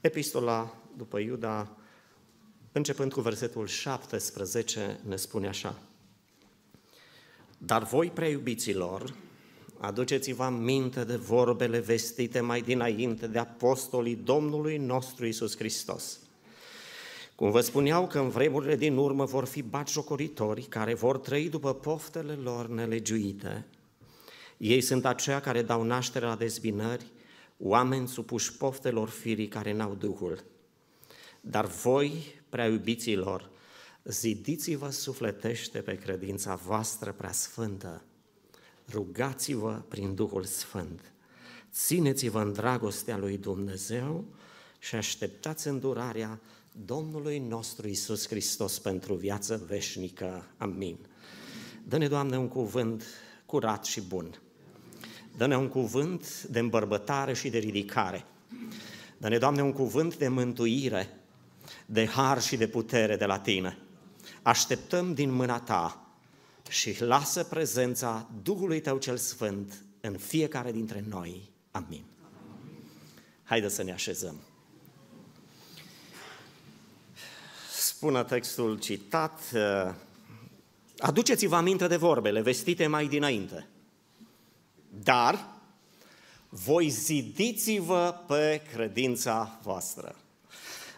Epistola după Iuda, începând cu versetul 17, ne spune așa. Dar voi, preiubiților, aduceți-vă aminte de vorbele vestite mai dinainte de apostolii Domnului nostru Isus Hristos. Cum vă spuneau că în vremurile din urmă vor fi batjocoritori care vor trăi după poftele lor nelegiuite. Ei sunt aceia care dau naștere la dezbinări, oameni supuși poftelor firii care n-au Duhul. Dar voi, prea iubiților, zidiți-vă sufletește pe credința voastră prea sfântă, rugați-vă prin Duhul Sfânt, țineți-vă în dragostea lui Dumnezeu și așteptați îndurarea Domnului nostru Isus Hristos pentru viață veșnică. Amin. Dă-ne, Doamne, un cuvânt curat și bun. Dă-ne un cuvânt de îmbărbătare și de ridicare. Dă-ne, Doamne, un cuvânt de mântuire, de har și de putere de la Tine. Așteptăm din mâna Ta și lasă prezența Duhului Tău cel Sfânt în fiecare dintre noi. Amin. Haideți să ne așezăm. Spune textul citat, aduceți-vă aminte de vorbele vestite mai dinainte. Dar voi zidiți-vă pe credința voastră.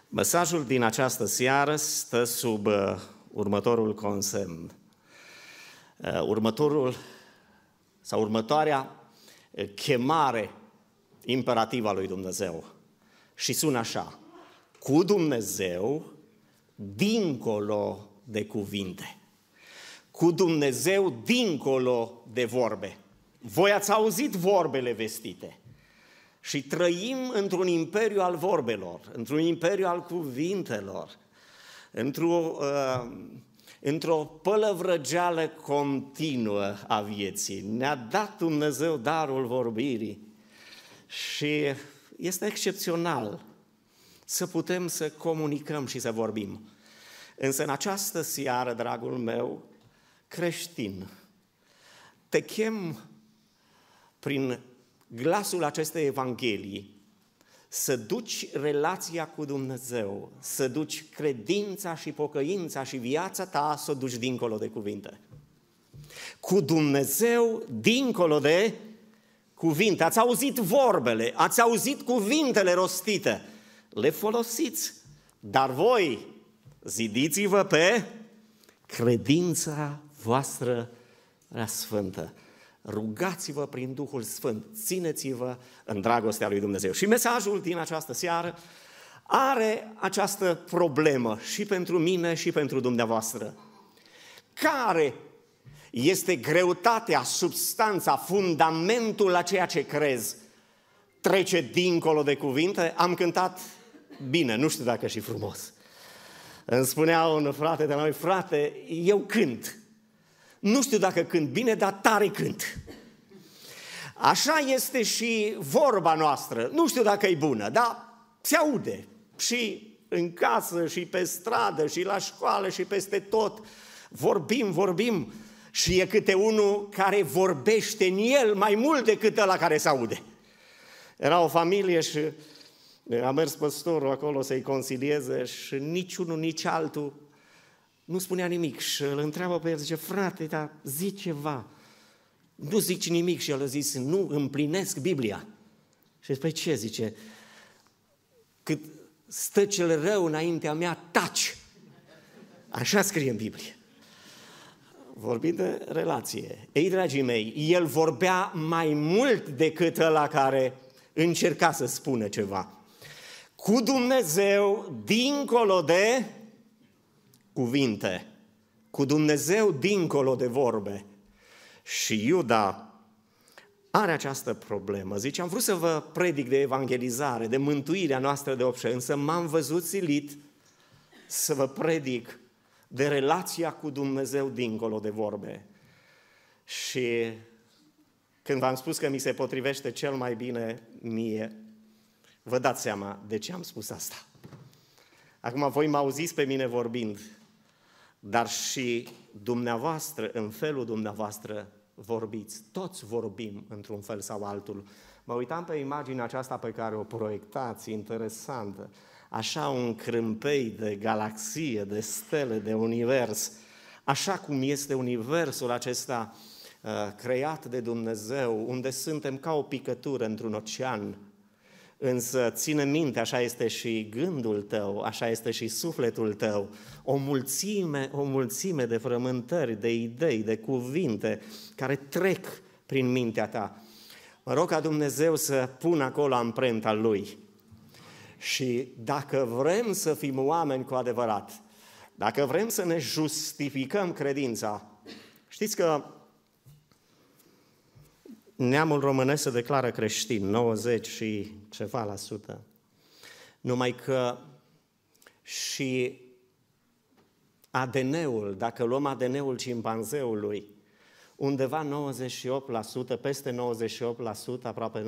Mesajul din această seară stă sub uh, următorul consemn. Uh, următorul sau următoarea uh, chemare imperativă a lui Dumnezeu. Și sună așa, cu Dumnezeu dincolo de cuvinte. Cu Dumnezeu dincolo de vorbe. Voi ați auzit vorbele vestite. Și trăim într-un imperiu al vorbelor, într-un imperiu al cuvintelor, într-o, uh, într-o pălăvrăgeală continuă a vieții. Ne-a dat Dumnezeu darul vorbirii și este excepțional să putem să comunicăm și să vorbim. Însă în această seară, dragul meu, creștin, te chem prin glasul acestei Evanghelii să duci relația cu Dumnezeu, să duci credința și pocăința și viața ta să o duci dincolo de cuvinte. Cu Dumnezeu dincolo de cuvinte. Ați auzit vorbele, ați auzit cuvintele rostite, le folosiți, dar voi zidiți-vă pe credința voastră sfântă rugați-vă prin Duhul Sfânt, țineți-vă în dragostea lui Dumnezeu. Și mesajul din această seară are această problemă și pentru mine și pentru dumneavoastră. Care este greutatea, substanța, fundamentul la ceea ce crezi? Trece dincolo de cuvinte? Am cântat bine, nu știu dacă și frumos. Îmi spunea un frate de la noi, frate, eu cânt, nu știu dacă cânt bine, dar tare cânt. Așa este și vorba noastră. Nu știu dacă e bună, dar se aude. Și în casă, și pe stradă, și la școală, și peste tot. Vorbim, vorbim. Și e câte unul care vorbește în el mai mult decât ăla care se aude. Era o familie și a mers păstorul acolo să-i consilieze și niciunul, nici altul nu spunea nimic și îl întreabă pe el, zice, frate, dar zi ceva. Nu zici nimic și el a zis, nu împlinesc Biblia. Și spune, ce zice? Cât stă cel rău înaintea mea, taci. Așa scrie în Biblie. Vorbim de relație. Ei, dragii mei, el vorbea mai mult decât ăla care încerca să spună ceva. Cu Dumnezeu, dincolo de cuvinte, cu Dumnezeu dincolo de vorbe. Și Iuda are această problemă. Zice, am vrut să vă predic de evangelizare, de mântuirea noastră de obște, însă m-am văzut silit să vă predic de relația cu Dumnezeu dincolo de vorbe. Și când v-am spus că mi se potrivește cel mai bine mie, vă dați seama de ce am spus asta. Acum voi mă auziți pe mine vorbind, dar și dumneavoastră, în felul dumneavoastră, vorbiți. Toți vorbim într-un fel sau altul. Mă uitam pe imaginea aceasta pe care o proiectați, interesantă. Așa un crâmpei de galaxie, de stele, de univers. Așa cum este universul acesta uh, creat de Dumnezeu, unde suntem ca o picătură într-un ocean Însă ține minte, așa este și gândul tău, așa este și sufletul tău, o mulțime, o mulțime de frământări, de idei, de cuvinte care trec prin mintea ta. Mă rog ca Dumnezeu să pună acolo amprenta Lui. Și dacă vrem să fim oameni cu adevărat, dacă vrem să ne justificăm credința, știți că neamul românesc se declară creștin, 90 și ceva la sută. Numai că și ADN-ul, dacă luăm ADN-ul cimpanzeului, undeva 98%, peste 98%, aproape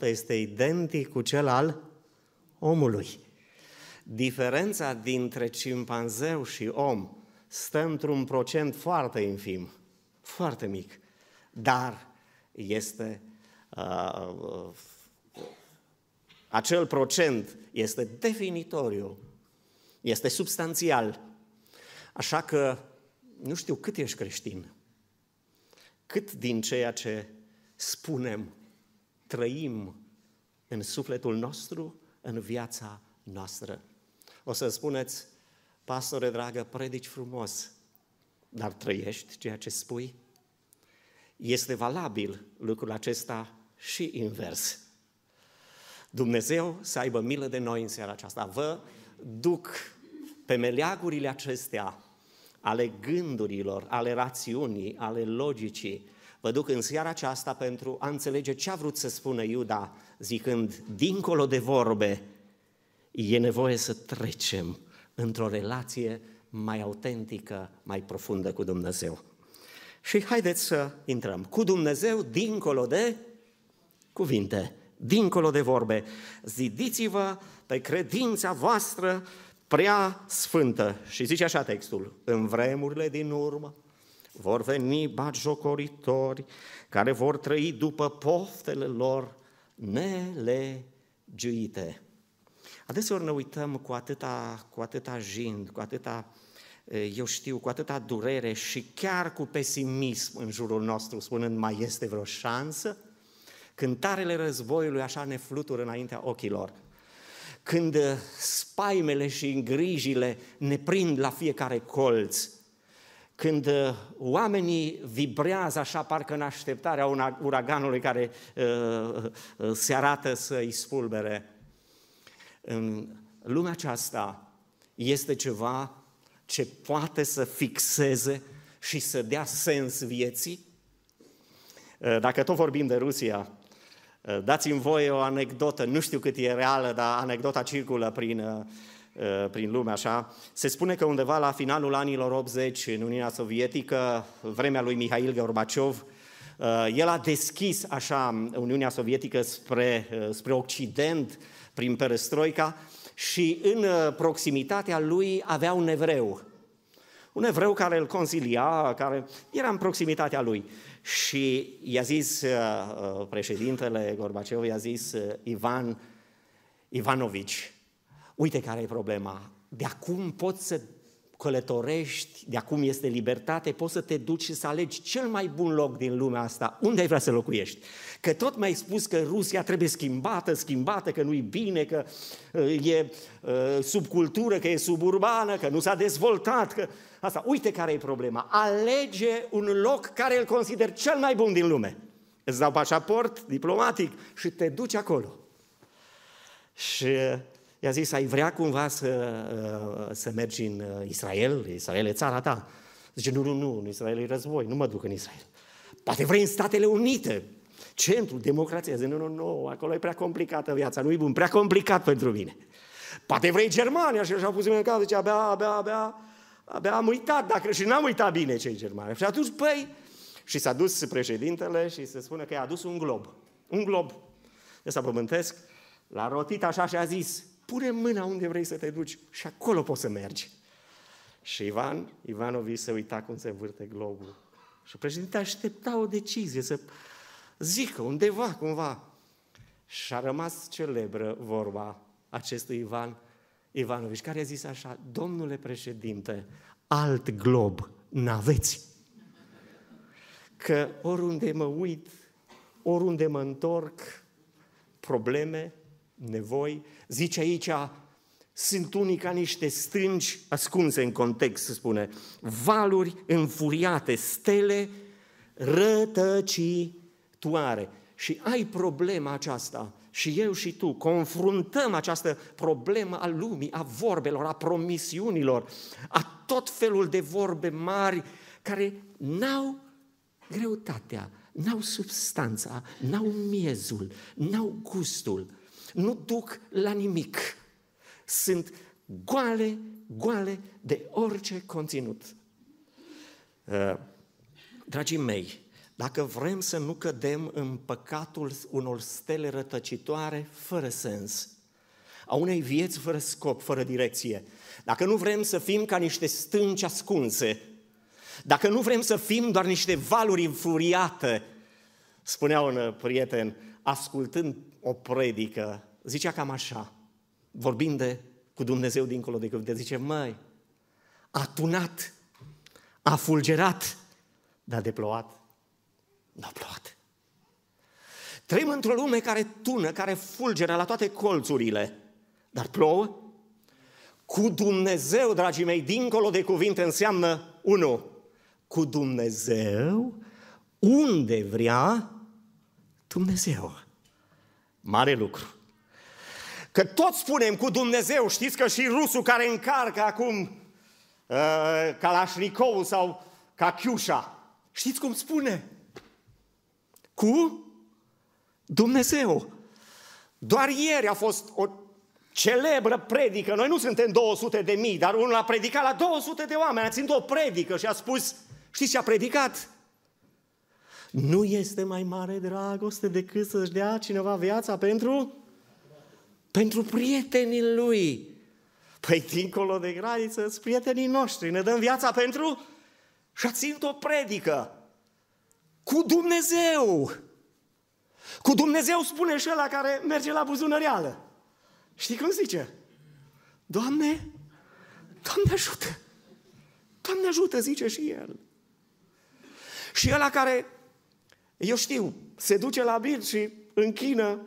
99% este identic cu cel al omului. Diferența dintre cimpanzeu și om stă într-un procent foarte infim, foarte mic, dar este uh, uh, acel procent este definitoriu, este substanțial. Așa că nu știu cât ești creștin, cât din ceea ce spunem, trăim în sufletul nostru, în viața noastră. O să spuneți, pastore dragă, predici frumos, dar trăiești ceea ce spui? Este valabil lucrul acesta și invers. Dumnezeu să aibă milă de noi în seara aceasta. Vă duc pe meleagurile acestea ale gândurilor, ale rațiunii, ale logicii, vă duc în seara aceasta pentru a înțelege ce a vrut să spună Iuda, zicând, dincolo de vorbe, e nevoie să trecem într-o relație mai autentică, mai profundă cu Dumnezeu. Și haideți să intrăm cu Dumnezeu dincolo de cuvinte, dincolo de vorbe. Zidiți-vă pe credința voastră prea sfântă. Și zice așa textul, în vremurile din urmă vor veni batjocoritori care vor trăi după poftele lor nelegiuite. Adeseori ne uităm cu atâta, cu atâta jind, cu atâta eu știu, cu atâta durere și chiar cu pesimism în jurul nostru, spunând mai este vreo șansă, cântarele războiului așa ne flutură înaintea ochilor. Când spaimele și îngrijile ne prind la fiecare colț, când oamenii vibrează așa parcă în așteptarea uraganului care uh, uh, se arată să îi spulbere. În lumea aceasta este ceva ce poate să fixeze și să dea sens vieții? Uh, dacă tot vorbim de Rusia, uh, dați-mi voie o anecdotă, nu știu cât e reală, dar anecdota circulă prin, uh, prin lume așa. Se spune că undeva la finalul anilor 80 în Uniunea Sovietică, vremea lui Mihail Gorbaciov, el a deschis așa Uniunea Sovietică spre, spre Occident, prin perestroica, și în uh, proximitatea lui avea un evreu. Un evreu care îl consilia, care era în proximitatea lui. Și i-a zis uh, uh, președintele Gorbaciov, i-a zis Ivan Ivanovici, uite care e problema, de acum poți să călătorești, de acum este libertate, poți să te duci și să alegi cel mai bun loc din lumea asta. Unde ai vrea să locuiești? Că tot mai ai spus că Rusia trebuie schimbată, schimbată, că nu-i bine, că uh, e uh, subcultură, că e suburbană, că nu s-a dezvoltat, că asta. Uite care e problema. Alege un loc care îl consider cel mai bun din lume. Îți dau pașaport diplomatic și te duci acolo. Și i-a zis, ai vrea cumva să, uh, să mergi în uh, Israel? Israel e țara ta. Zice, nu, nu, nu, în Israel e război, nu mă duc în Israel. Poate vrei în Statele Unite, centrul democrației. Zice, nu, nu, nu, acolo e prea complicată viața, nu e bun, prea complicat pentru mine. Poate vrei Germania și așa pus în cap, zice, abia, abia, abia, abia am uitat, dacă și n-am uitat bine ce Germania. Și atunci, păi, și s-a dus președintele și se spune că i-a adus un glob. Un glob, ăsta pământesc, l-a rotit așa și a zis, pune mâna unde vrei să te duci și acolo poți să mergi. Și Ivan, Ivanovici se uita cum se vârte globul. Și președintele aștepta o decizie, să, zică undeva, cumva. Și a rămas celebră vorba acestui Ivan Ivanovici, care a zis așa, domnule președinte, alt glob n-aveți. Că oriunde mă uit, oriunde mă întorc, probleme, nevoi, zice aici, sunt unii ca niște stângi ascunse în context, se spune, valuri înfuriate, stele rătăcitoare. Și ai problema aceasta, și eu și tu, confruntăm această problemă a lumii, a vorbelor, a promisiunilor, a tot felul de vorbe mari care n-au greutatea, n-au substanța, n-au miezul, n-au gustul, nu duc la nimic. Sunt goale, goale de orice conținut. Uh, dragii mei, dacă vrem să nu cădem în păcatul unor stele rătăcitoare fără sens, a unei vieți fără scop, fără direcție, dacă nu vrem să fim ca niște stânci ascunse, dacă nu vrem să fim doar niște valuri înfuriate, spunea un prieten, ascultând o predică, zicea cam așa, vorbind de, cu Dumnezeu dincolo de cuvinte, zice, măi, a tunat, a fulgerat, dar de plouat n-a plouat. Trăim într-o lume care tună, care fulgeră la toate colțurile, dar plouă. Cu Dumnezeu, dragii mei, dincolo de cuvinte înseamnă, unu, cu Dumnezeu, unde vrea Dumnezeu. Mare lucru. Că tot spunem cu Dumnezeu, știți că și rusul care încarcă acum uh, Kalashnikov sau Kachiusha, știți cum spune? cu Dumnezeu. Doar ieri a fost o celebră predică. Noi nu suntem 200 de mii, dar unul a predicat la 200 de oameni. A ținut o predică și a spus, știți ce a predicat? Nu este mai mare dragoste decât să-și dea cineva viața pentru? Pentru prietenii lui. Păi dincolo de graniță, sunt prietenii noștri. Ne dăm viața pentru? Și a ținut o predică. Cu Dumnezeu! Cu Dumnezeu spune și ăla care merge la buzunăreală. Știi cum zice? Doamne, Doamne ajută! Doamne ajută, zice și el. Și ăla care, eu știu, se duce la bir și închină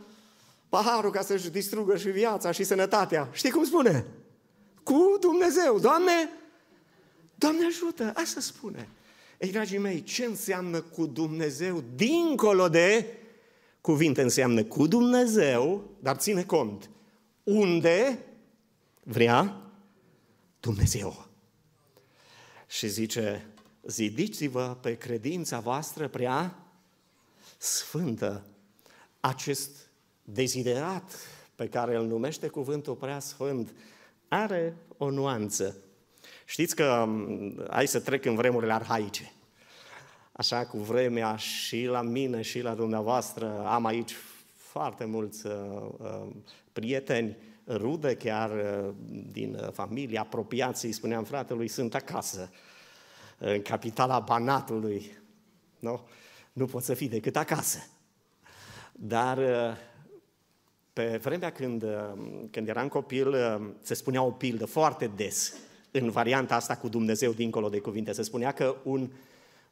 paharul ca să-și distrugă și viața și sănătatea. Știi cum spune? Cu Dumnezeu. Doamne, Doamne ajută! Asta spune. Ei, dragii mei, ce înseamnă cu Dumnezeu dincolo de cuvinte? Înseamnă cu Dumnezeu, dar ține cont, unde vrea Dumnezeu. Și zice, zidiți-vă pe credința voastră prea sfântă. Acest deziderat pe care îl numește cuvântul prea sfânt are o nuanță. Știți că, hai să trec în vremurile arhaice. Așa cu vremea și la mine și la dumneavoastră am aici foarte mulți uh, uh, prieteni, rude chiar uh, din uh, familie, apropiați, îi spuneam fratelui, sunt acasă, în capitala Banatului. Nu? nu pot să fii decât acasă. Dar uh, pe vremea când, uh, când eram copil, se spunea o pildă foarte des în varianta asta cu Dumnezeu dincolo de cuvinte. Se spunea că un,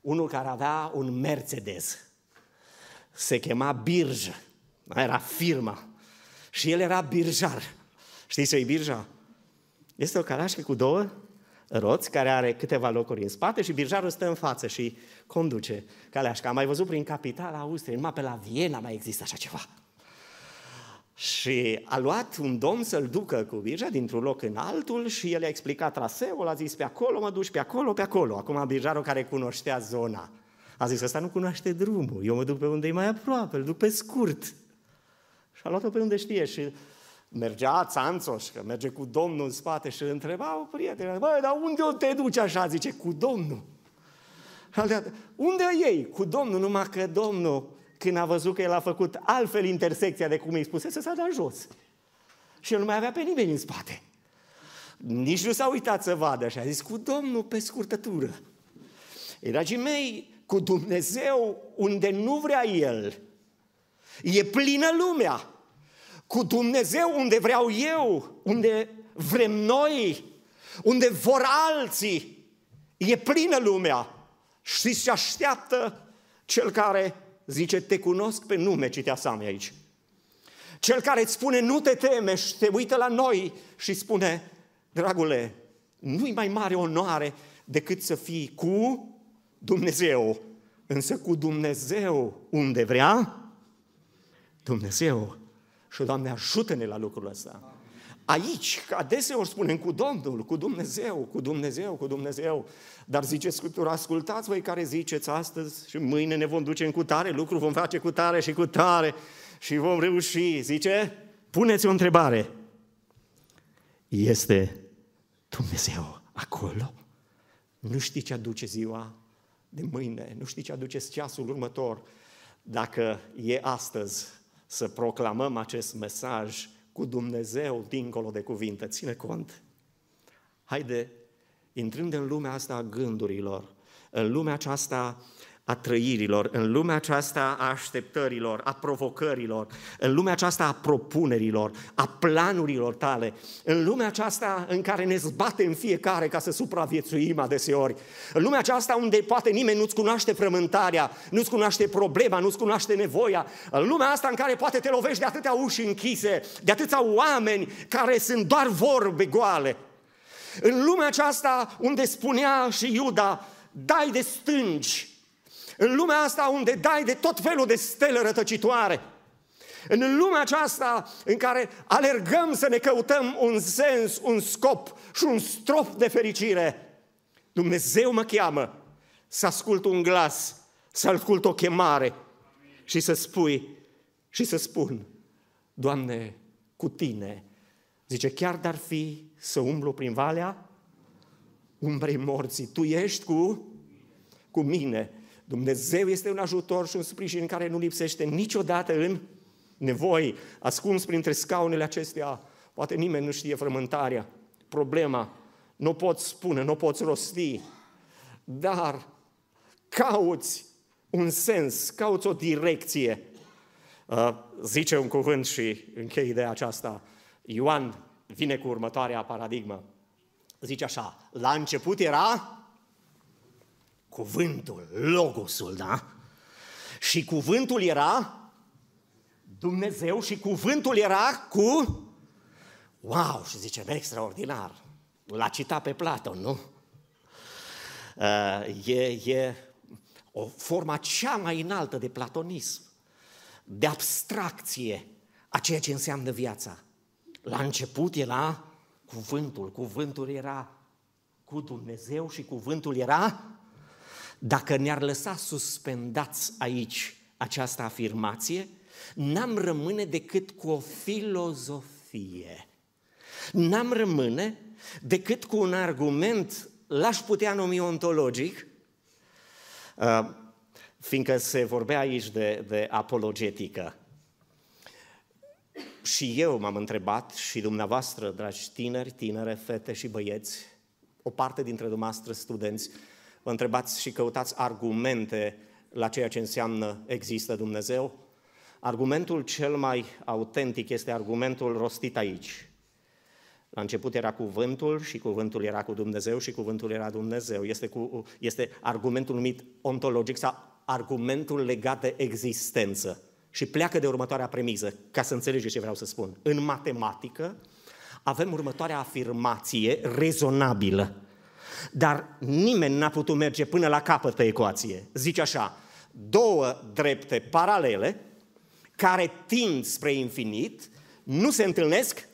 unul care avea un Mercedes se chema Birjă, era firma, și el era birjar. Știți ce e birja? Este o carașcă cu două roți care are câteva locuri în spate și birjarul stă în față și conduce caleașca. Am mai văzut prin capitala Austriei, numai pe la Viena mai există așa ceva. Și a luat un domn să-l ducă cu birja dintr-un loc în altul și el i-a explicat traseul, a zis pe acolo, mă duci pe acolo, pe acolo. Acum birjarul care cunoștea zona a zis, ăsta nu cunoaște drumul, eu mă duc pe unde e mai aproape, îl duc pe scurt. Și a luat-o pe unde știe și mergea țanțoș, că merge cu domnul în spate și îl întreba o prietenă, băi, dar unde o te duci așa? Zice, cu domnul. Unde ei? Cu domnul, numai că domnul când a văzut că el a făcut altfel intersecția de cum îi spusese, s-a dat jos. Și el nu mai avea pe nimeni în spate. Nici nu s-a uitat să vadă și a zis, cu Domnul pe scurtătură. Ei, dragii mei, cu Dumnezeu, unde nu vrea El, E plină lumea. Cu Dumnezeu unde vreau eu, unde vrem noi, unde vor alții. E plină lumea. Și se așteaptă cel care zice, te cunosc pe nume, citea Sami aici. Cel care îți spune, nu te teme și te uită la noi și spune, dragule, nu-i mai mare onoare decât să fii cu Dumnezeu. Însă cu Dumnezeu unde vrea, Dumnezeu. Și Doamne ajută-ne la lucrul ăsta. Aici, adeseori spunem cu Domnul, cu Dumnezeu, cu Dumnezeu, cu Dumnezeu. Dar zice Scriptura, ascultați voi care ziceți astăzi și mâine ne vom duce în cutare, lucru vom face cu tare și cu tare și vom reuși. Zice, puneți o întrebare. Este Dumnezeu acolo? Nu știi ce aduce ziua de mâine, nu știi ce aduce ceasul următor. Dacă e astăzi să proclamăm acest mesaj cu Dumnezeu dincolo de cuvinte, ține cont. Haide, intrând în lumea asta a gândurilor, în lumea aceasta a trăirilor, în lumea aceasta a așteptărilor, a provocărilor, în lumea aceasta a propunerilor, a planurilor tale, în lumea aceasta în care ne zbatem fiecare ca să supraviețuim adeseori, în lumea aceasta unde poate nimeni nu-ți cunoaște frământarea, nu-ți cunoaște problema, nu-ți cunoaște nevoia, în lumea asta în care poate te lovești de atâtea uși închise, de atâția oameni care sunt doar vorbe goale, în lumea aceasta unde spunea și Iuda, dai de stângi, în lumea asta unde dai de tot felul de stele rătăcitoare, în lumea aceasta în care alergăm să ne căutăm un sens, un scop și un strop de fericire, Dumnezeu mă cheamă să ascult un glas, să ascult o chemare și să spui și să spun, Doamne, cu Tine, zice, chiar dar fi să umblu prin valea umbrei morții, Tu ești cu, cu mine Dumnezeu este un ajutor și un sprijin care nu lipsește niciodată în nevoi. Ascuns printre scaunele acestea, poate nimeni nu știe frământarea, problema, nu poți spune, nu poți rosti, dar cauți un sens, cauți o direcție. Uh, zice un cuvânt și închei ideea aceasta. Ioan vine cu următoarea paradigmă. Zice așa, la început era Cuvântul, logosul, da? Și cuvântul era Dumnezeu și cuvântul era cu... Wow, și zice, extraordinar. L-a citat pe Platon, nu? Uh, e, e o forma cea mai înaltă de platonism, de abstracție a ceea ce înseamnă viața. La început era cuvântul, cuvântul era cu Dumnezeu și cuvântul era dacă ne-ar lăsa suspendați aici această afirmație, n-am rămâne decât cu o filozofie. N-am rămâne decât cu un argument, l-aș putea numi ontologic, uh, fiindcă se vorbea aici de, de apologetică. Și eu m-am întrebat, și dumneavoastră, dragi tineri, tinere, fete și băieți, o parte dintre dumneavoastră studenți, vă întrebați și căutați argumente la ceea ce înseamnă există Dumnezeu? Argumentul cel mai autentic este argumentul rostit aici. La început era cuvântul și cuvântul era cu Dumnezeu și cuvântul era Dumnezeu. Este, cu, este argumentul numit ontologic sau argumentul legat de existență. Și pleacă de următoarea premiză, ca să înțelegeți ce vreau să spun. În matematică avem următoarea afirmație rezonabilă. Dar nimeni n-a putut merge până la capăt pe ecuație. Zice așa, două drepte paralele care tind spre infinit nu se întâlnesc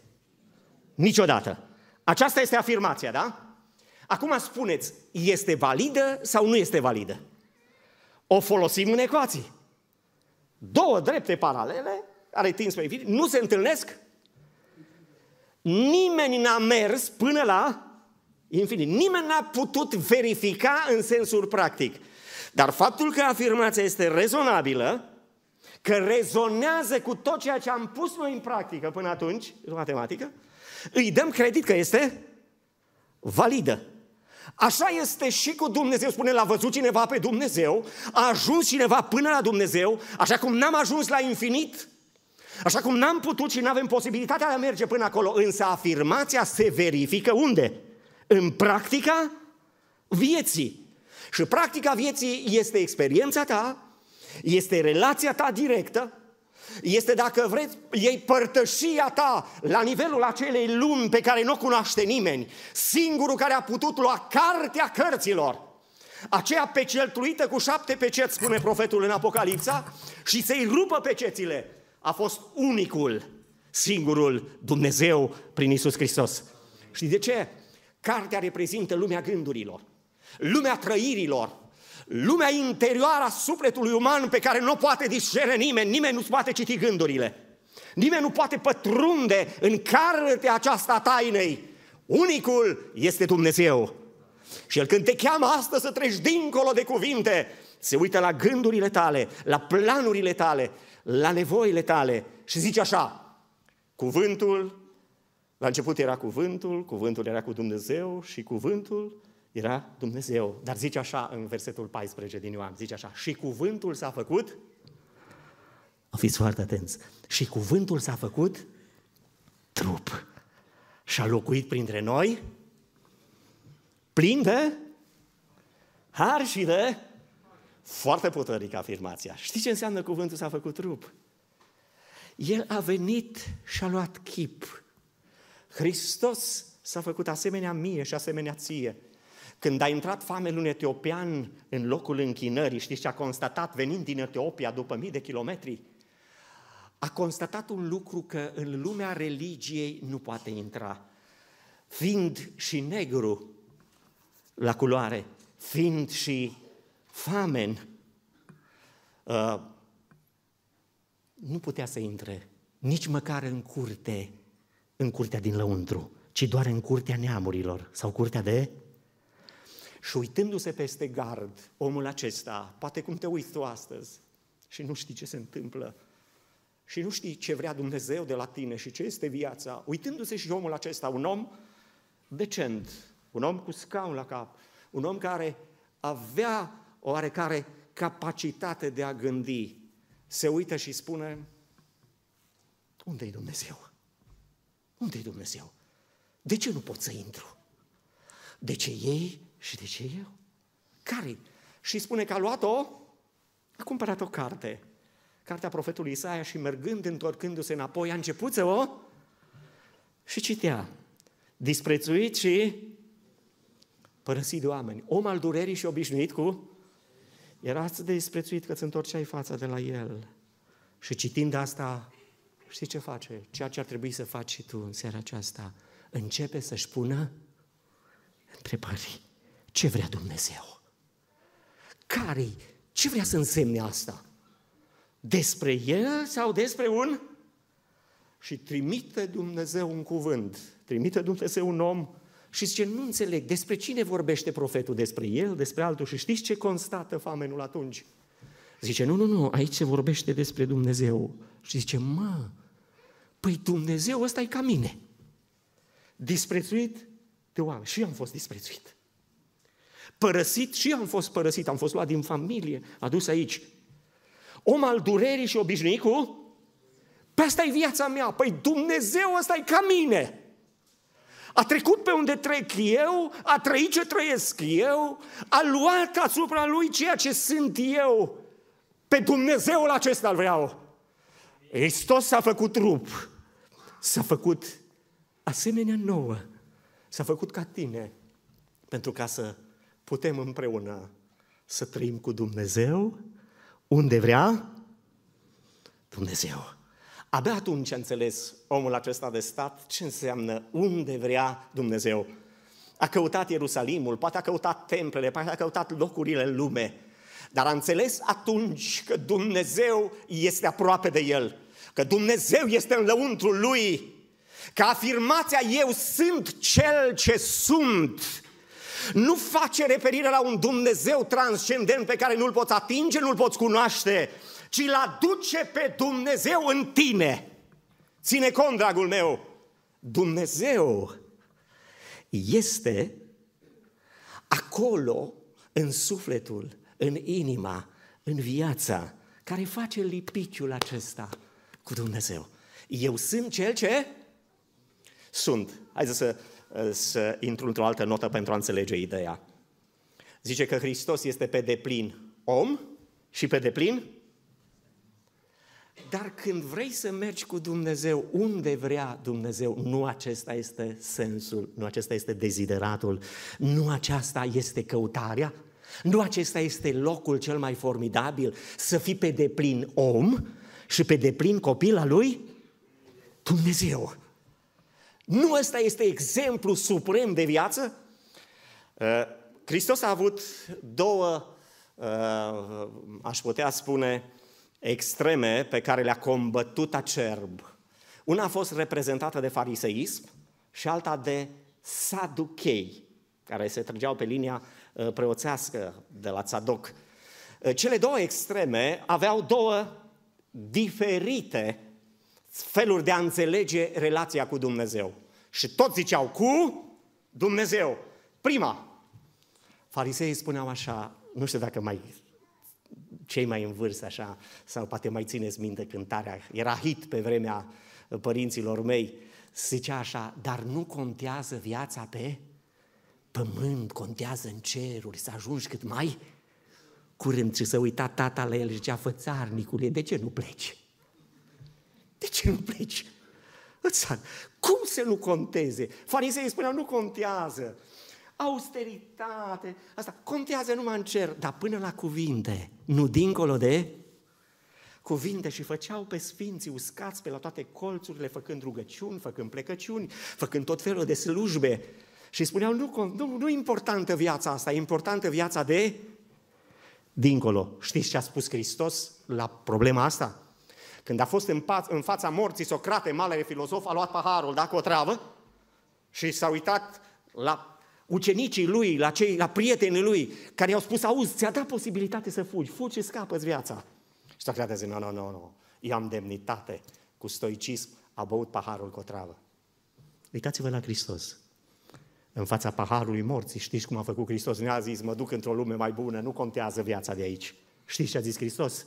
niciodată. Aceasta este afirmația, da? Acum spuneți, este validă sau nu este validă? O folosim în ecuații. Două drepte paralele care tind spre infinit nu se întâlnesc Nimeni n-a mers până la Infinit. Nimeni n-a putut verifica în sensul practic. Dar faptul că afirmația este rezonabilă, că rezonează cu tot ceea ce am pus noi în practică până atunci, în matematică, îi dăm credit că este validă. Așa este și cu Dumnezeu, spune, l-a văzut cineva pe Dumnezeu, a ajuns cineva până la Dumnezeu, așa cum n-am ajuns la infinit, așa cum n-am putut și n-avem posibilitatea de a merge până acolo, însă afirmația se verifică unde? În practica vieții. Și practica vieții este experiența ta, este relația ta directă, este, dacă vreți, ei părtășia ta la nivelul acelei lumi pe care nu o cunoaște nimeni. Singurul care a putut lua cartea cărților, aceea pecetuită cu șapte peceți, spune profetul în Apocalipsa, și să-i rupă pecețile, a fost unicul, singurul Dumnezeu prin Isus Hristos. Și de ce? Cartea reprezintă lumea gândurilor, lumea trăirilor, lumea interioară a sufletului uman pe care nu poate discerne nimeni, nimeni nu poate citi gândurile. Nimeni nu poate pătrunde în cartea aceasta tainei. Unicul este Dumnezeu. Și El când te cheamă astăzi să treci dincolo de cuvinte, se uită la gândurile tale, la planurile tale, la nevoile tale și zice așa, cuvântul, la început era cuvântul, cuvântul era cu Dumnezeu și cuvântul era Dumnezeu. Dar zice așa în versetul 14 din Ioan, zice așa, și cuvântul s-a făcut, o fiți foarte atenți, și cuvântul s-a făcut trup și a locuit printre noi, plin de har și de foarte puternică afirmația. Știți ce înseamnă cuvântul s-a făcut trup? El a venit și a luat chip. Hristos s-a făcut asemenea mie și asemenea ție. Când a intrat famelul etiopian în locul închinării, știți ce a constatat venind din Etiopia după mii de kilometri? A constatat un lucru că în lumea religiei nu poate intra. Fiind și negru la culoare, fiind și famen, uh, nu putea să intre nici măcar în curte, în curtea din lăuntru, ci doar în curtea neamurilor sau curtea de și uitându-se peste gard, omul acesta, poate cum te uiți tu astăzi și nu știi ce se întâmplă, și nu știi ce vrea Dumnezeu de la tine și ce este viața, uitându-se și omul acesta, un om decent, un om cu scaun la cap, un om care avea o oarecare capacitate de a gândi, se uită și spune, unde-i Dumnezeu? Unde-i Dumnezeu? De ce nu pot să intru? De ce ei și de ce eu? care Și spune că a luat-o, a cumpărat o carte, cartea profetului Isaia și mergând, întorcându-se înapoi, a început să o și citea. Disprețuit și părăsit de oameni. Om al durerii și obișnuit cu... Era atât de disprețuit că îți întorceai fața de la el. Și citind asta, știi ce face? Ceea ce ar trebui să faci și tu în seara aceasta. Începe să-și pună întrebări. Ce vrea Dumnezeu? care Ce vrea să însemne asta? Despre El sau despre un? Și trimite Dumnezeu un cuvânt, trimite Dumnezeu un om și zice, nu înțeleg, despre cine vorbește profetul? Despre el, despre altul? Și știți ce constată famenul atunci? Zice, nu, nu, nu, aici se vorbește despre Dumnezeu. Și zice, mă, păi Dumnezeu ăsta e ca mine. Disprețuit de oameni. Și eu am fost disprețuit. Părăsit și eu am fost părăsit, am fost luat din familie, adus aici. Om al durerii și obișnuit cu? Pe asta e viața mea, păi Dumnezeu ăsta e ca mine. A trecut pe unde trec eu, a trăit ce trăiesc eu, a luat asupra lui ceea ce sunt eu. Pe Dumnezeul acesta îl vreau. Hristos s-a făcut trup, s-a făcut asemenea nouă, s-a făcut ca tine, pentru ca să putem împreună să trăim cu Dumnezeu unde vrea Dumnezeu. Abia atunci a înțeles omul acesta de stat ce înseamnă unde vrea Dumnezeu. A căutat Ierusalimul, poate a căutat templele, poate a căutat locurile în lume, dar a înțeles atunci că Dumnezeu este aproape de el, că Dumnezeu este în lăuntrul lui, că afirmația eu sunt cel ce sunt nu face referire la un Dumnezeu transcendent pe care nu-l poți atinge, nu-l poți cunoaște, ci îl aduce pe Dumnezeu în tine. Ține cont, dragul meu, Dumnezeu este Acolo, în sufletul, în inima, în viața, care face lipiciul acesta cu Dumnezeu. Eu sunt cel ce sunt. Hai să, să intru într-o altă notă pentru a înțelege ideea. Zice că Hristos este pe deplin om și pe deplin dar când vrei să mergi cu Dumnezeu unde vrea Dumnezeu, nu acesta este sensul, nu acesta este dezideratul, nu aceasta este căutarea, nu acesta este locul cel mai formidabil, să fii pe deplin om și pe deplin copil al lui Dumnezeu. Nu ăsta este exemplu suprem de viață? Uh, Hristos a avut două, uh, aș putea spune, extreme pe care le-a combătut acerb. Una a fost reprezentată de fariseism și alta de saduchei, care se trăgeau pe linia uh, preoțească de la Tzadok. Uh, cele două extreme aveau două diferite feluri de a înțelege relația cu Dumnezeu. Și toți ziceau cu Dumnezeu. Prima, fariseii spuneau așa, nu știu dacă mai cei mai în vârstă așa, sau poate mai țineți minte cântarea, era hit pe vremea părinților mei, zicea așa, dar nu contează viața pe pământ, contează în ceruri, să ajungi cât mai curând. Și să uita tata la el și zicea, fățarnicule, de ce nu pleci? De ce nu pleci? Cum să nu conteze? Fariseii spuneau, nu contează austeritate, asta contează numai în cer, dar până la cuvinte, nu dincolo de cuvinte și făceau pe sfinții uscați pe la toate colțurile, făcând rugăciuni, făcând plecăciuni, făcând tot felul de slujbe. Și spuneau, nu, nu, nu importantă viața asta, e importantă viața de dincolo. Știți ce a spus Hristos la problema asta? Când a fost în, pa- în fața morții Socrate, malele filozof, a luat paharul, da, cu o travă și s-a uitat la ucenicii lui, la, cei, la prietenii lui, care i-au spus, auzi, ți-a dat posibilitate să fugi, fugi și scapă viața. Și Socrate zice, nu, nu, nu, nu, eu am demnitate, cu stoicism, a băut paharul cu o travă. Uitați-vă la Hristos. În fața paharului morții, știți cum a făcut Hristos? Ne-a zis, mă duc într-o lume mai bună, nu contează viața de aici. Știți ce a zis Hristos?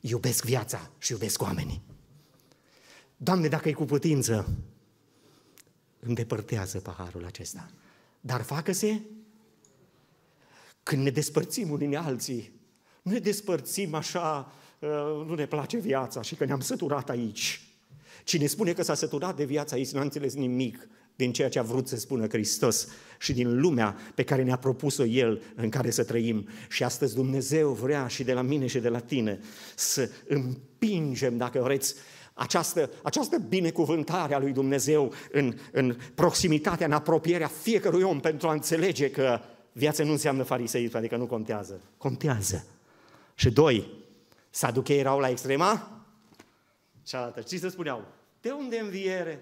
Iubesc viața și iubesc oamenii. Doamne, dacă e cu putință, îndepărtează paharul acesta. Dar facă-se când ne despărțim unii alții, nu ne despărțim așa, uh, nu ne place viața și că ne-am săturat aici. Cine spune că s-a săturat de viața aici, nu a înțeles nimic din ceea ce a vrut să spună Hristos și din lumea pe care ne-a propus-o El în care să trăim. Și astăzi Dumnezeu vrea și de la mine și de la tine să împingem, dacă vreți, această, această binecuvântare a lui Dumnezeu în, în proximitatea, în apropierea fiecărui om pentru a înțelege că viața nu înseamnă fariseism, adică nu contează. Contează. Și doi, saduchei erau la extrema cealaltă. Ce să spuneau? De unde înviere?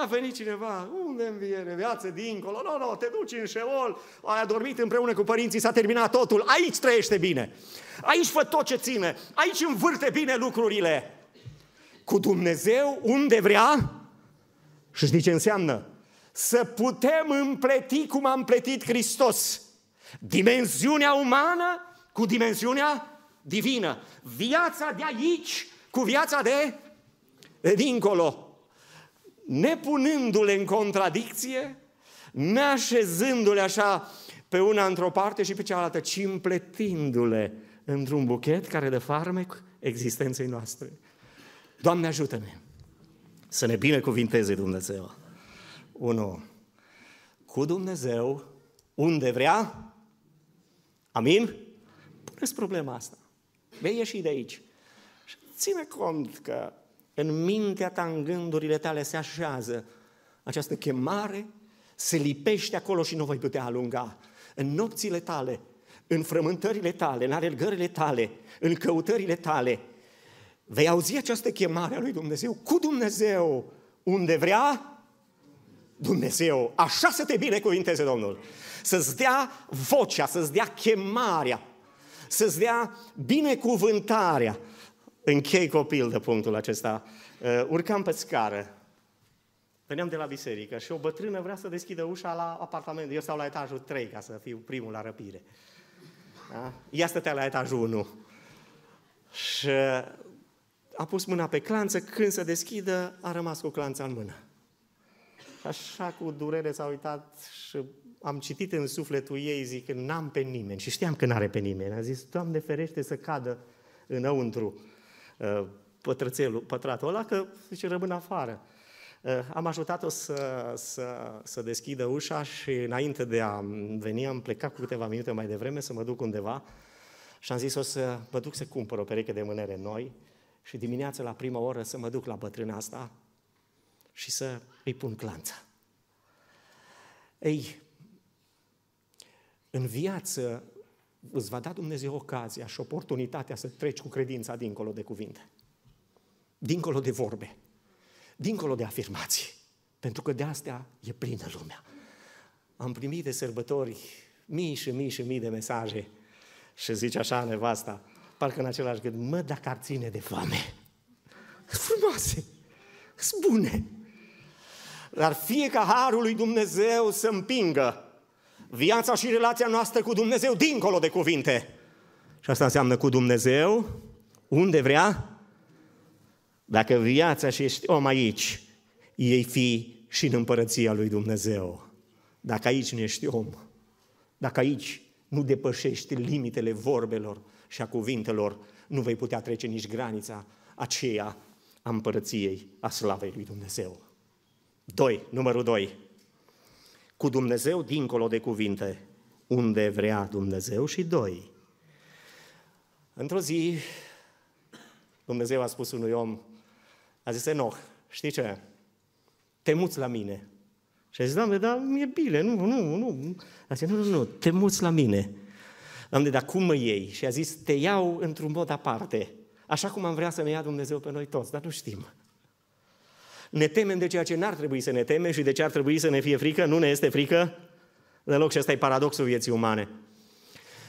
A venit cineva, unde înviere, viață dincolo, nu, no, nu, no, te duci în șeol, ai adormit împreună cu părinții, s-a terminat totul, aici trăiește bine, aici fă tot ce ține, aici învârte bine lucrurile cu Dumnezeu unde vrea și știți ce înseamnă? Să putem împleti cum a împletit Hristos. Dimensiunea umană cu dimensiunea divină. Viața de aici cu viața de, de dincolo. Nepunându-le în contradicție, neașezându-le așa pe una într-o parte și pe cealaltă, ci împletindu-le într-un buchet care de farmec existenței noastre. Doamne ajută-ne să ne binecuvinteze Dumnezeu. Unu, cu Dumnezeu, unde vrea, amin? Puneți problema asta. Vei ieși de aici. Și ține cont că în mintea ta, în gândurile tale se așează această chemare, se lipește acolo și nu voi putea alunga. În nopțile tale, în frământările tale, în alergările tale, în căutările tale, vei auzi această chemare a lui Dumnezeu cu Dumnezeu unde vrea Dumnezeu. Așa să te binecuvinteze Domnul. Să-ți dea vocea, să-ți dea chemarea, să-ți dea binecuvântarea. Închei copil de punctul acesta. Uh, urcam pe scară Veneam de la biserică și o bătrână vrea să deschidă ușa la apartament. Eu stau la etajul 3 ca să fiu primul la răpire. Da? Ea stătea la etajul 1. Și a pus mâna pe clanță, când se deschidă, a rămas cu clanța în mână. Și așa cu durere s-a uitat și am citit în sufletul ei, zic că n-am pe nimeni. Și știam că n-are pe nimeni. A zis, Doamne ferește să cadă înăuntru uh, pătrățelul, pătratul ăla, că, zice, rămân afară. Uh, am ajutat-o să, să, să deschidă ușa și înainte de a veni am plecat cu câteva minute mai devreme să mă duc undeva și am zis o să mă duc să cumpăr o pereche de mânere noi și dimineața la prima oră să mă duc la bătrâna asta și să îi pun clanța. Ei, în viață îți va da Dumnezeu ocazia și oportunitatea să treci cu credința dincolo de cuvinte, dincolo de vorbe, dincolo de afirmații, pentru că de astea e plină lumea. Am primit de sărbători mii și mii și mii de mesaje și zice așa nevasta, parcă în același gând, mă, dacă ar ține de foame. Frumoase, sunt bune. Dar fie ca Harul lui Dumnezeu să împingă viața și relația noastră cu Dumnezeu dincolo de cuvinte. Și asta înseamnă cu Dumnezeu, unde vrea, dacă viața și ești om aici, ei fi și în împărăția lui Dumnezeu. Dacă aici nu ești om, dacă aici nu depășești limitele vorbelor și a cuvintelor, nu vei putea trece nici granița aceea a împărăției, a slavei lui Dumnezeu. Doi, numărul doi. Cu Dumnezeu dincolo de cuvinte, unde vrea Dumnezeu și doi. Într-o zi, Dumnezeu a spus unui om, a zis, Enoch, știi ce? Te muți la mine. Și a zis, Doamne, dar mi-e bine, nu, nu, nu. A zis, nu, nu, nu, te muți la mine. Doamne, dar cum mă iei? Și a zis, te iau într-un mod aparte, așa cum am vrea să ne ia Dumnezeu pe noi toți, dar nu știm. Ne temem de ceea ce n-ar trebui să ne temem și de ce ar trebui să ne fie frică. Nu ne este frică deloc și ăsta e paradoxul vieții umane.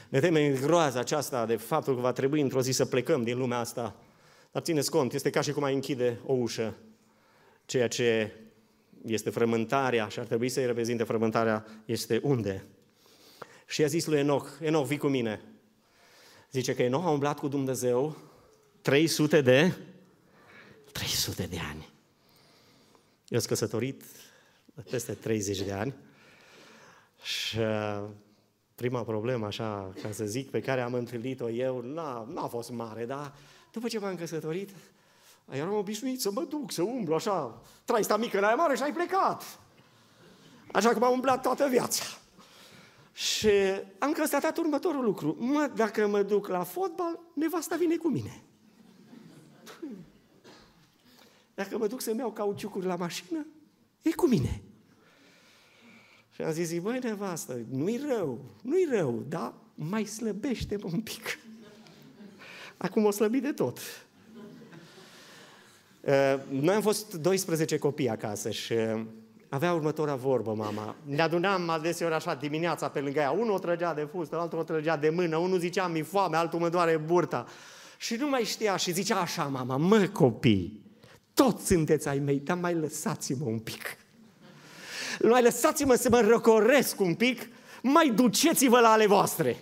Ne temem groaza aceasta de faptul că va trebui într-o zi să plecăm din lumea asta. Dar țineți cont, este ca și cum ai închide o ușă. Ceea ce este frământarea și ar trebui să-i reprezinte frământarea este unde? Și a zis lui Enoch, Enoch, vii cu mine. Zice că Enoch a umblat cu Dumnezeu 300 de 300 de ani. Eu sunt căsătorit peste 30 de ani și uh, prima problemă, așa, ca să zic, pe care am întâlnit-o eu, n-a, n-a fost mare, dar după ce m-am căsătorit, eram obișnuit să mă duc, să umblu, așa, trai sta mică în aia mare și ai plecat. Așa cum am umblat toată viața. Și am constatat următorul lucru. Mă, dacă mă duc la fotbal, nevasta vine cu mine. Dacă mă duc să-mi iau cauciucuri la mașină, e cu mine. Și am zis, băi, nevastă, nu-i rău, nu-i rău, dar mai slăbește un pic. Acum o slăbit de tot. Uh, noi am fost 12 copii acasă și uh, avea următoarea vorbă mama. Ne adunam adeseori așa dimineața pe lângă ea. Unul o trăgea de fustă, altul o trăgea de mână, unul zicea mi foame, altul mă doare burta. Și nu mai știa și zicea așa mama, mă copii, toți sunteți ai mei, dar mai lăsați-mă un pic. Mai lăsați-mă să mă răcoresc un pic, mai duceți-vă la ale voastre.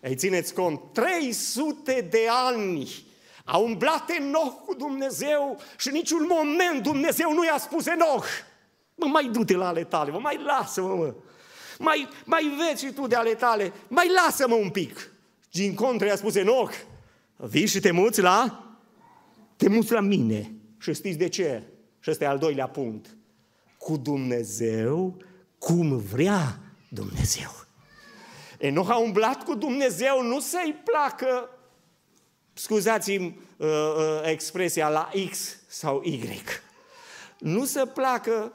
Ei, țineți cont, 300 de ani a umblat Enoch cu Dumnezeu și niciun moment Dumnezeu nu i-a spus Enoch, mă, mai du-te la ale tale, mă, mai lasă-mă, mă. Mai, mai vezi și tu de ale tale, mai lasă-mă un pic. Din contră i-a spus Enoch, vii și te muți la? Te muți la mine. Și știți de ce? Și ăsta e al doilea punct. Cu Dumnezeu, cum vrea Dumnezeu. Enoch a umblat cu Dumnezeu, nu să-i placă, scuzați-mi uh, uh, expresia, la X sau Y. Nu să placă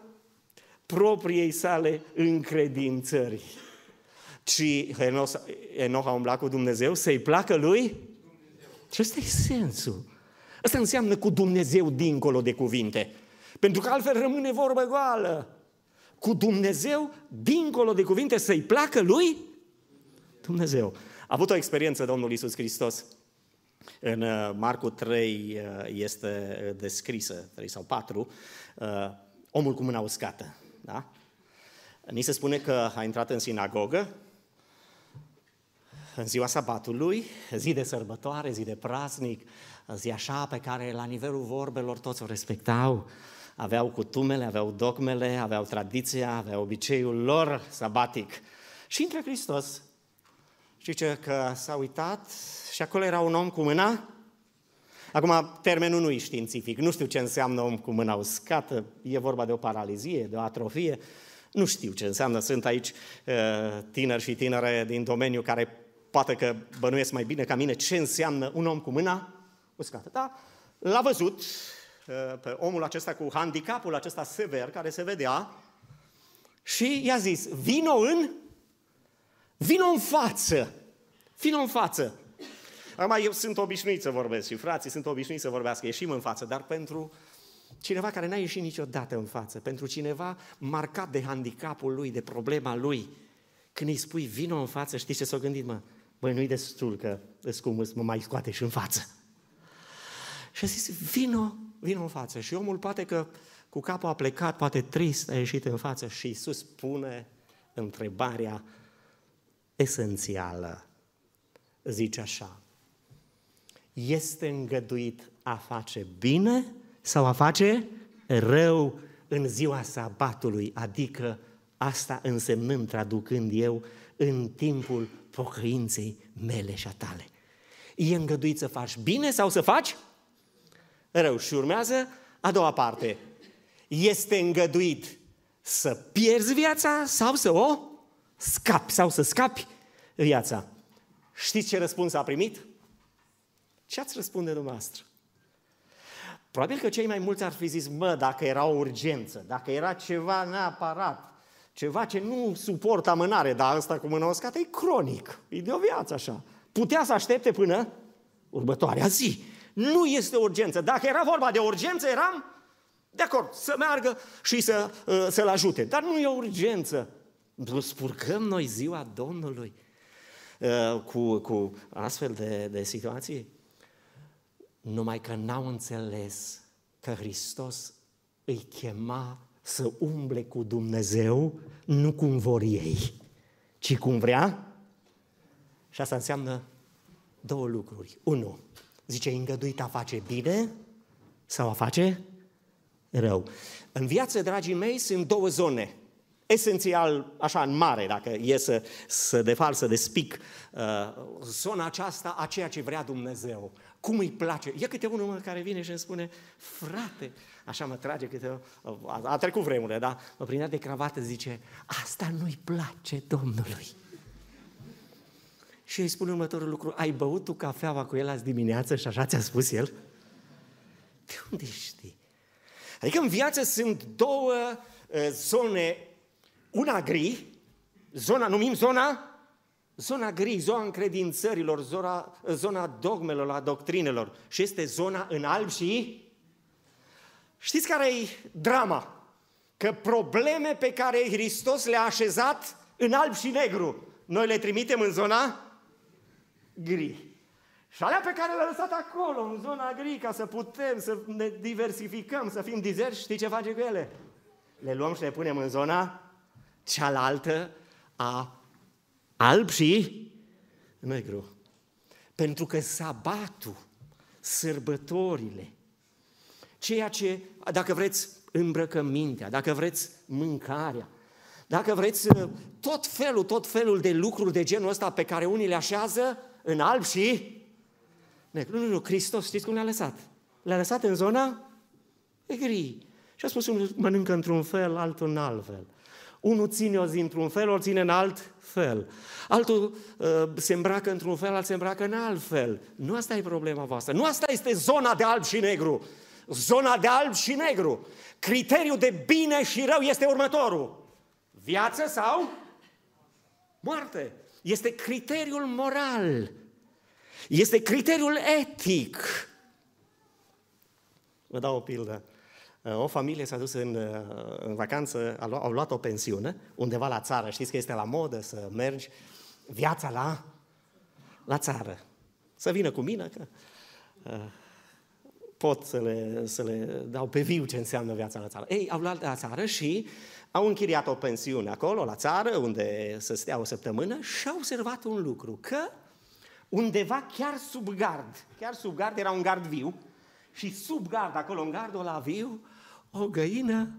propriei sale încredințări, ci Enoch, Enoch a umblat cu Dumnezeu să-i placă lui? Ce ăsta e sensul. Asta înseamnă cu Dumnezeu dincolo de cuvinte. Pentru că altfel rămâne vorbă goală. Cu Dumnezeu dincolo de cuvinte să-i placă lui Dumnezeu. A avut o experiență Domnul Isus Hristos. În uh, Marcu 3 uh, este descrisă, 3 sau 4, omul cu mâna uscată. Da? Ni se spune că a intrat în sinagogă în ziua sabatului, zi de sărbătoare, zi de praznic, zi așa pe care la nivelul vorbelor toți o respectau, aveau cutumele, aveau dogmele, aveau tradiția, aveau obiceiul lor sabatic. Și intră Hristos. Știți ce? Că s-a uitat și acolo era un om cu mâna. Acum, termenul nu e științific, nu știu ce înseamnă om cu mâna uscată, e vorba de o paralizie, de o atrofie, nu știu ce înseamnă, sunt aici uh, tineri și tinere din domeniu care poate că bănuiesc mai bine ca mine ce înseamnă un om cu mâna uscată. Da? L-a văzut uh, pe omul acesta cu handicapul acesta sever care se vedea și i-a zis, vino în, vino în față, vino în față. Acum eu sunt obișnuit să vorbesc și frații sunt obișnuiți să vorbească, ieșim în față, dar pentru cineva care n-a ieșit niciodată în față, pentru cineva marcat de handicapul lui, de problema lui, când îi spui vino în față, știi ce s-a gândit, mă? Băi, nu-i destul că îți cum mă mai scoate și în față. Și a zis, vino, vino în față. Și omul poate că cu capul a plecat, poate trist, a ieșit în față și Iisus pune întrebarea esențială. Zice așa, este îngăduit a face bine sau a face rău în ziua sabatului, adică asta însemnând, traducând eu, în timpul pocăinței mele și a tale. E îngăduit să faci bine sau să faci rău. Și urmează a doua parte. Este îngăduit să pierzi viața sau să o scapi sau să scapi viața. Știți ce răspuns a primit? Ce ați răspunde dumneavoastră? Probabil că cei mai mulți ar fi zis, mă, dacă era o urgență, dacă era ceva neapărat, ceva ce nu suportă amânare, dar asta cu mâna uscată e cronic, e de o viață așa. Putea să aștepte până următoarea zi. Nu este urgență. Dacă era vorba de urgență, eram de acord, să meargă și să, uh, să-l ajute. Dar nu e o urgență. Spurcăm noi ziua Domnului uh, cu, cu astfel de, de situații? Numai că n-au înțeles că Hristos îi chema să umble cu Dumnezeu, nu cum vor ei, ci cum vrea. Și asta înseamnă două lucruri. Unu, zice, îngăduit a face bine sau a face rău. În viață, dragii mei, sunt două zone. Esențial, așa în mare, dacă e să, să defal, să despic, uh, zona aceasta a ceea ce vrea Dumnezeu. Cum îi place. E câte unul care vine și îmi spune, frate, așa mă trage câte a, a trecut vremurile, da? Mă prindea de cravată, zice, asta nu-i place Domnului. Și îi spune următorul lucru, ai băut tu cafeaua cu el azi dimineață și așa ți-a spus el? De unde știi? Adică în viață sunt două uh, zone, una gri, zona, numim zona, zona gri, zona încredințărilor, zona, zona dogmelor, a doctrinelor și este zona în alb și Știți care e drama? Că probleme pe care Hristos le-a așezat în alb și negru, noi le trimitem în zona gri. Și alea pe care le-a lăsat acolo, în zona gri, ca să putem să ne diversificăm, să fim dizerți, știi ce face cu ele? Le luăm și le punem în zona cealaltă a alb și negru. Pentru că sabatul, sărbătorile, ceea ce, dacă vreți, îmbrăcămintea, dacă vreți, mâncarea, dacă vreți, tot felul, tot felul de lucruri de genul ăsta pe care unii le așează în alb și negru. Nu, nu, nu, Hristos, știți cum le-a lăsat? Le-a lăsat în zona gri. Și a spus, unul mănâncă într-un fel, altul în alt fel. Unul ține o zi într-un fel, o ține în alt fel. Altul uh, se îmbracă într-un fel, altul se îmbracă în alt fel. Nu asta e problema voastră. Nu asta este zona de alb și negru zona de alb și negru. Criteriul de bine și rău este următorul. Viață sau moarte. Este criteriul moral. Este criteriul etic. Vă dau o pildă. O familie s-a dus în, în vacanță, au luat o pensiune undeva la țară. Știți că este la modă să mergi viața la, la țară. Să vină cu mine, că pot să le, să le dau pe viu ce înseamnă viața la țară. Ei, au luat la țară și au închiriat o pensiune acolo, la țară, unde să stea o săptămână și au observat un lucru, că undeva chiar sub gard, chiar sub gard era un gard viu și sub gard, acolo în gardul la viu, o găină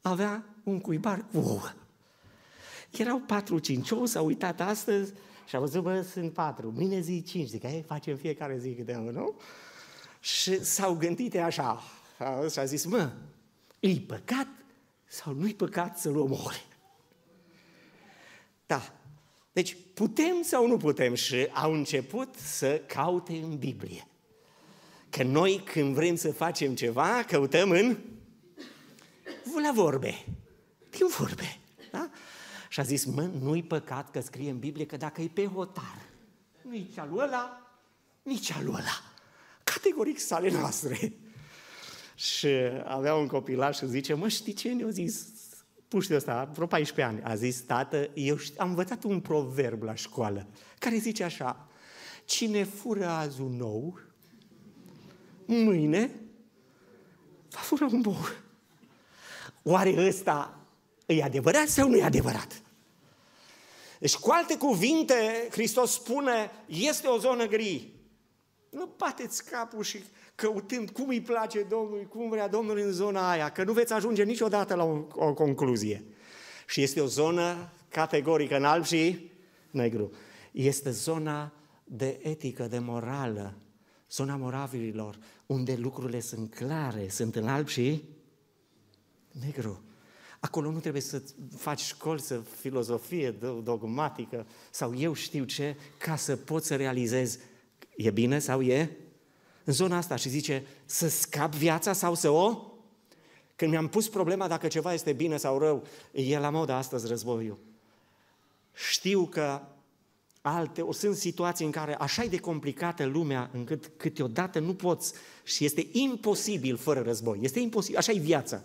avea un cuibar cu ouă. Erau patru, cinci ou, s-au uitat astăzi și au văzut, bă, sunt patru, mâine zi cinci, zic, ei, facem fiecare zi câte unul, nu? Și s-au gândit așa, și a zis, mă, e păcat sau nu-i păcat să-l omore? Da. Deci putem sau nu putem? Și au început să caute în Biblie. Că noi când vrem să facem ceva, căutăm în la vorbe. Din vorbe. Da? Și a zis, mă, nu-i păcat că scrie în Biblie că dacă e pe hotar, nici alu ăla, nici alu ăla. Categoric sale noastre. Și avea un copilaș și zice, mă, știi ce ne-a zis puștii ăsta, vreo 14 ani, a zis, tată, eu am învățat un proverb la școală, care zice așa, cine fură azi un nou, mâine va fura un bou. Oare ăsta e adevărat sau nu e adevărat? Deci, cu alte cuvinte, Hristos spune, este o zonă gri. Nu bateți capul și căutând cum îi place Domnului, cum vrea Domnul în zona aia, că nu veți ajunge niciodată la o, o concluzie. Și este o zonă categorică în alb și negru. Este zona de etică, de morală, zona moravilor, unde lucrurile sunt clare, sunt în alb și negru. Acolo nu trebuie să faci școli, să filozofie dogmatică sau eu știu ce, ca să poți să realizezi e bine sau e în zona asta și zice să scap viața sau să o... Când mi-am pus problema dacă ceva este bine sau rău, e la modă astăzi războiul. Știu că alte, o sunt situații în care așa e de complicată lumea încât câteodată nu poți și este imposibil fără război. Este imposibil, așa e viața.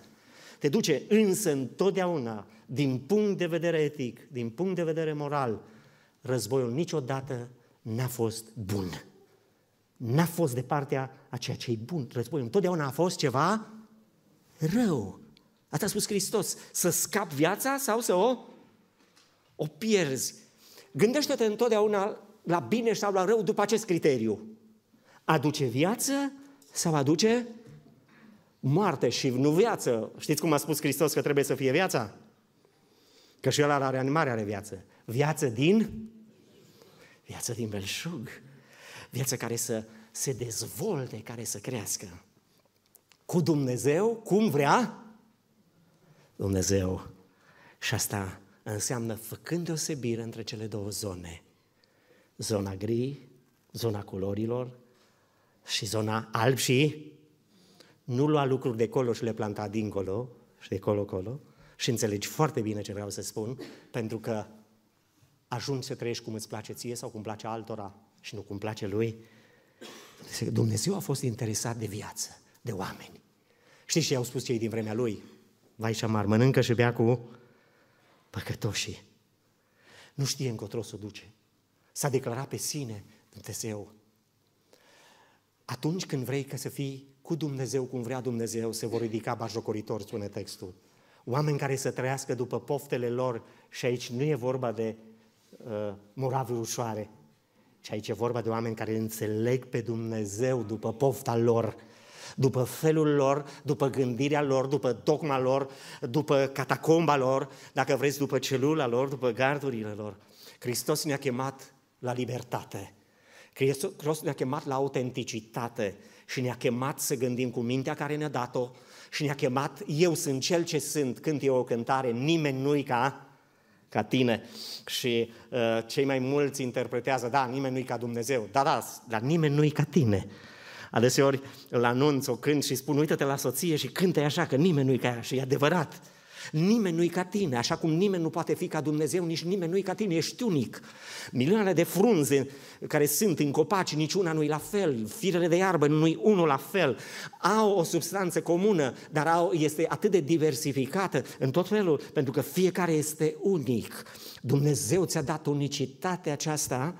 Te duce însă întotdeauna, din punct de vedere etic, din punct de vedere moral, războiul niciodată n-a fost bun. N-a fost de partea a ceea ce e bun. Războiul întotdeauna a fost ceva rău. Asta a spus Hristos. Să scap viața sau să o, o pierzi. Gândește-te întotdeauna la bine sau la rău după acest criteriu. Aduce viață sau aduce moarte și nu viață. Știți cum a spus Hristos că trebuie să fie viața? Că și el la reanimare are viață. Viață din? Viață din belșug. Viață care să se dezvolte, care să crească. Cu Dumnezeu, cum vrea Dumnezeu. Și asta înseamnă făcând deosebire între cele două zone. Zona gri, zona culorilor și zona alb și nu lua lucruri de colo și le planta dincolo și de colo-colo și înțelegi foarte bine ce vreau să spun, pentru că ajungi să trăiești cum îți place ție sau cum place altora și nu cum place lui. Dumnezeu a fost interesat de viață, de oameni. Știți ce i-au spus cei din vremea lui? Vai și șamar, mănâncă și bea cu păcătoșii. Nu știe încotro să o duce. S-a declarat pe sine Dumnezeu. Atunci când vrei ca să fii cu Dumnezeu cum vrea Dumnezeu, se vor ridica bajocoritori, spune textul. Oameni care să trăiască după poftele lor și aici nu e vorba de uh, moravi ușoare, ci aici e vorba de oameni care înțeleg pe Dumnezeu după pofta lor, după felul lor, după gândirea lor, după dogma lor, după catacomba lor, dacă vreți, după celula lor, după gardurile lor. Hristos ne-a chemat la libertate. Hristos ne-a chemat la autenticitate și ne-a chemat să gândim cu mintea care ne-a dat-o și ne-a chemat, eu sunt cel ce sunt, când e o cântare, nimeni nu-i ca, ca tine. Și uh, cei mai mulți interpretează, da, nimeni nu-i ca Dumnezeu, da, da, dar nimeni nu-i ca tine. Adeseori îl anunț, o cânt și spun, uită-te la soție și cântă așa, că nimeni nu-i ca ea. Și e adevărat. Nimeni nu-i ca tine, așa cum nimeni nu poate fi ca Dumnezeu, nici nimeni nu-i ca tine, ești unic. Milioane de frunze care sunt în copaci, niciuna nu-i la fel, firele de iarbă nu-i unul la fel, au o substanță comună, dar au, este atât de diversificată în tot felul, pentru că fiecare este unic. Dumnezeu ți-a dat unicitatea aceasta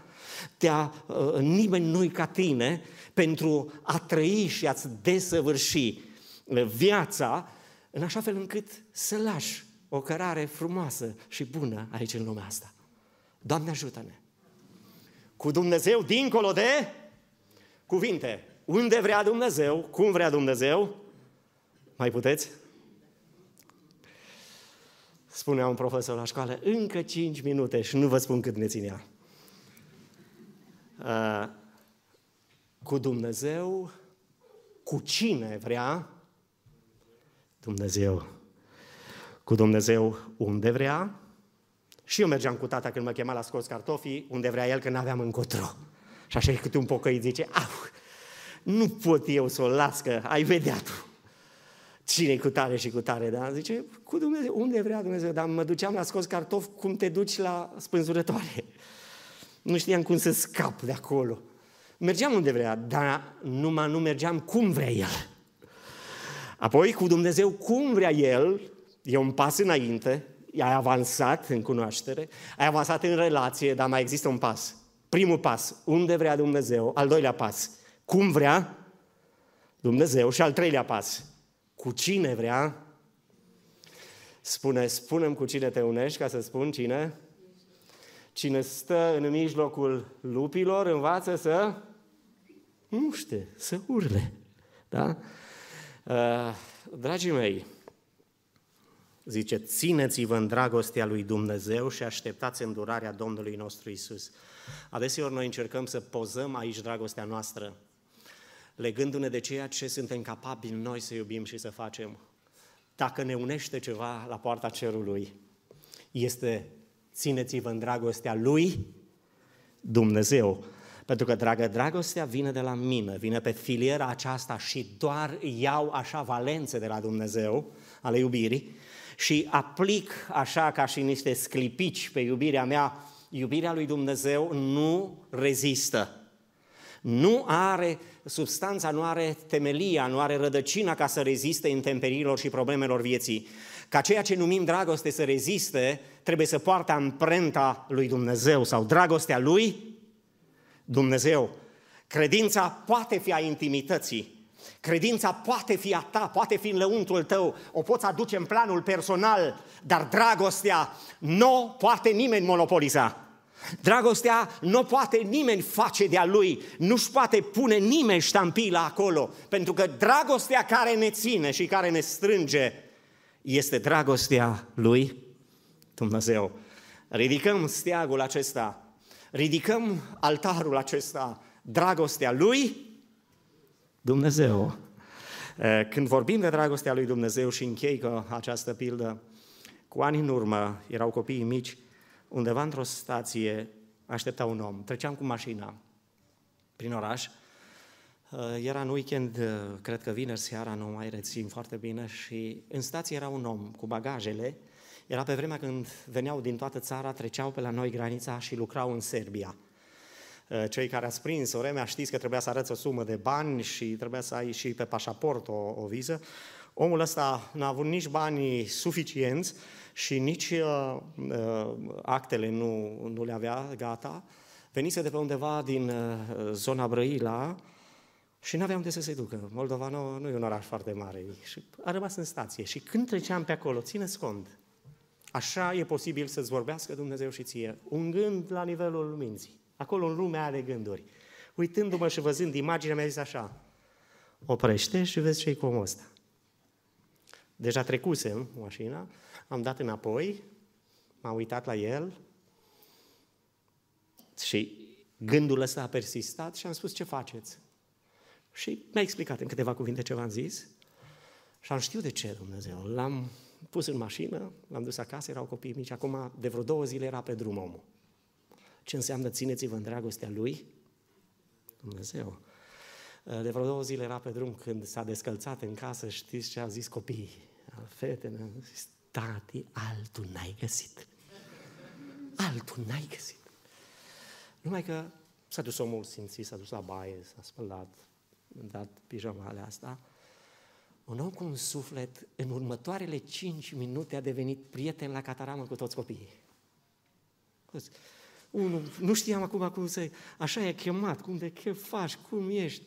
Te-a, uh, nimeni nu ca tine pentru a trăi și a-ți desăvârși uh, viața în așa fel încât să lași o cărare frumoasă și bună aici în lumea asta. Doamne ajută-ne! Cu Dumnezeu dincolo de cuvinte. Unde vrea Dumnezeu, cum vrea Dumnezeu, mai puteți? Spunea un profesor la școală, încă 5 minute și nu vă spun cât ne ținea. Uh, cu Dumnezeu, cu cine vrea Dumnezeu. Cu Dumnezeu unde vrea. Și eu mergeam cu tata când mă chema la scos cartofii, unde vrea el, că n-aveam încotro. Și așa e câte un pocăit zice, au, nu pot eu să o las, că ai vedea tu cine cu tare și cu tare, da? Zice, cu Dumnezeu, unde vrea Dumnezeu? Dar mă duceam la scos cartofi cum te duci la spânzurătoare. Nu știam cum să scap de acolo. Mergeam unde vrea, dar numai nu mergeam cum vrea El. Apoi, cu Dumnezeu, cum vrea El, e un pas înainte, ai avansat în cunoaștere, ai avansat în relație, dar mai există un pas. Primul pas, unde vrea Dumnezeu. Al doilea pas, cum vrea Dumnezeu. Și al treilea pas, cu cine vrea. Spune, spunem cu cine te unești, ca să spun cine. Cine stă în mijlocul lupilor învață să nu știu, să urle. Da? Uh, dragii mei, zice, țineți-vă în dragostea lui Dumnezeu și așteptați îndurarea Domnului nostru Isus. Adeseori noi încercăm să pozăm aici dragostea noastră, legându-ne de ceea ce suntem capabili noi să iubim și să facem. Dacă ne unește ceva la poarta cerului, este țineți-vă în dragostea lui Dumnezeu. Pentru că, dragă, dragostea vine de la mine, vine pe filiera aceasta și doar iau așa valențe de la Dumnezeu, ale iubirii, și aplic așa ca și niște sclipici pe iubirea mea, iubirea lui Dumnezeu nu rezistă. Nu are, substanța nu are temelia, nu are rădăcina ca să reziste intemperiilor și problemelor vieții. Ca ceea ce numim dragoste să reziste, trebuie să poartă amprenta lui Dumnezeu sau dragostea lui Dumnezeu. Credința poate fi a intimității, Credința poate fi a ta, poate fi în lăuntul tău, o poți aduce în planul personal, dar dragostea nu poate nimeni monopoliza. Dragostea nu poate nimeni face de-a lui, nu-și poate pune nimeni ștampila acolo, pentru că dragostea care ne ține și care ne strânge este dragostea lui Dumnezeu. Ridicăm steagul acesta, ridicăm altarul acesta, dragostea lui Dumnezeu. Când vorbim de dragostea lui Dumnezeu și închei cu această pildă, cu ani în urmă erau copiii mici, undeva într-o stație aștepta un om. Treceam cu mașina prin oraș, era în weekend, cred că vineri seara, nu mai rețin foarte bine, și în stație era un om cu bagajele. Era pe vremea când veneau din toată țara, treceau pe la noi granița și lucrau în Serbia. Eh, cei care ați prins o vreme știți că trebuia să arăți o sumă de bani și trebuia să ai și pe pașaport o, o viză. Omul ăsta n-a avut nici banii suficienți și nici uh, uh, actele nu, nu le avea gata. Venise de pe undeva din uh, zona Brăila și nu avea unde să se ducă. Moldova nu, nu e un oraș foarte mare și a rămas în stație. Și când treceam pe acolo, țineți cont, așa e posibil să-ți vorbească Dumnezeu și ție, un gând la nivelul minții. Acolo în lumea are gânduri. Uitându-mă și văzând imaginea, mi-a zis așa, oprește și vezi ce-i cu omul ăsta. Deja trecusem mașina, am dat înapoi, m-am uitat la el și gândul ăsta a persistat și am spus ce faceți. Și mi-a explicat în câteva cuvinte ce v-am zis și am știut de ce Dumnezeu. L-am pus în mașină, l-am dus acasă, erau copii mici, acum de vreo două zile era pe drum omul. Ce înseamnă țineți-vă în dragostea Lui? Dumnezeu. De vreo două zile era pe drum când s-a descălțat în casă, știți ce au zis copiii? Fetele, au zis, tati, altul n-ai găsit. Altul n-ai găsit. Numai că s-a dus omul simțit, s-a dus la baie, s-a spălat, a dat pijamale asta. Un om cu un suflet, în următoarele cinci minute a devenit prieten la cataramă cu toți copiii. unul, nu știam acum cum să... Așa e chemat, cum de ce faci, cum ești?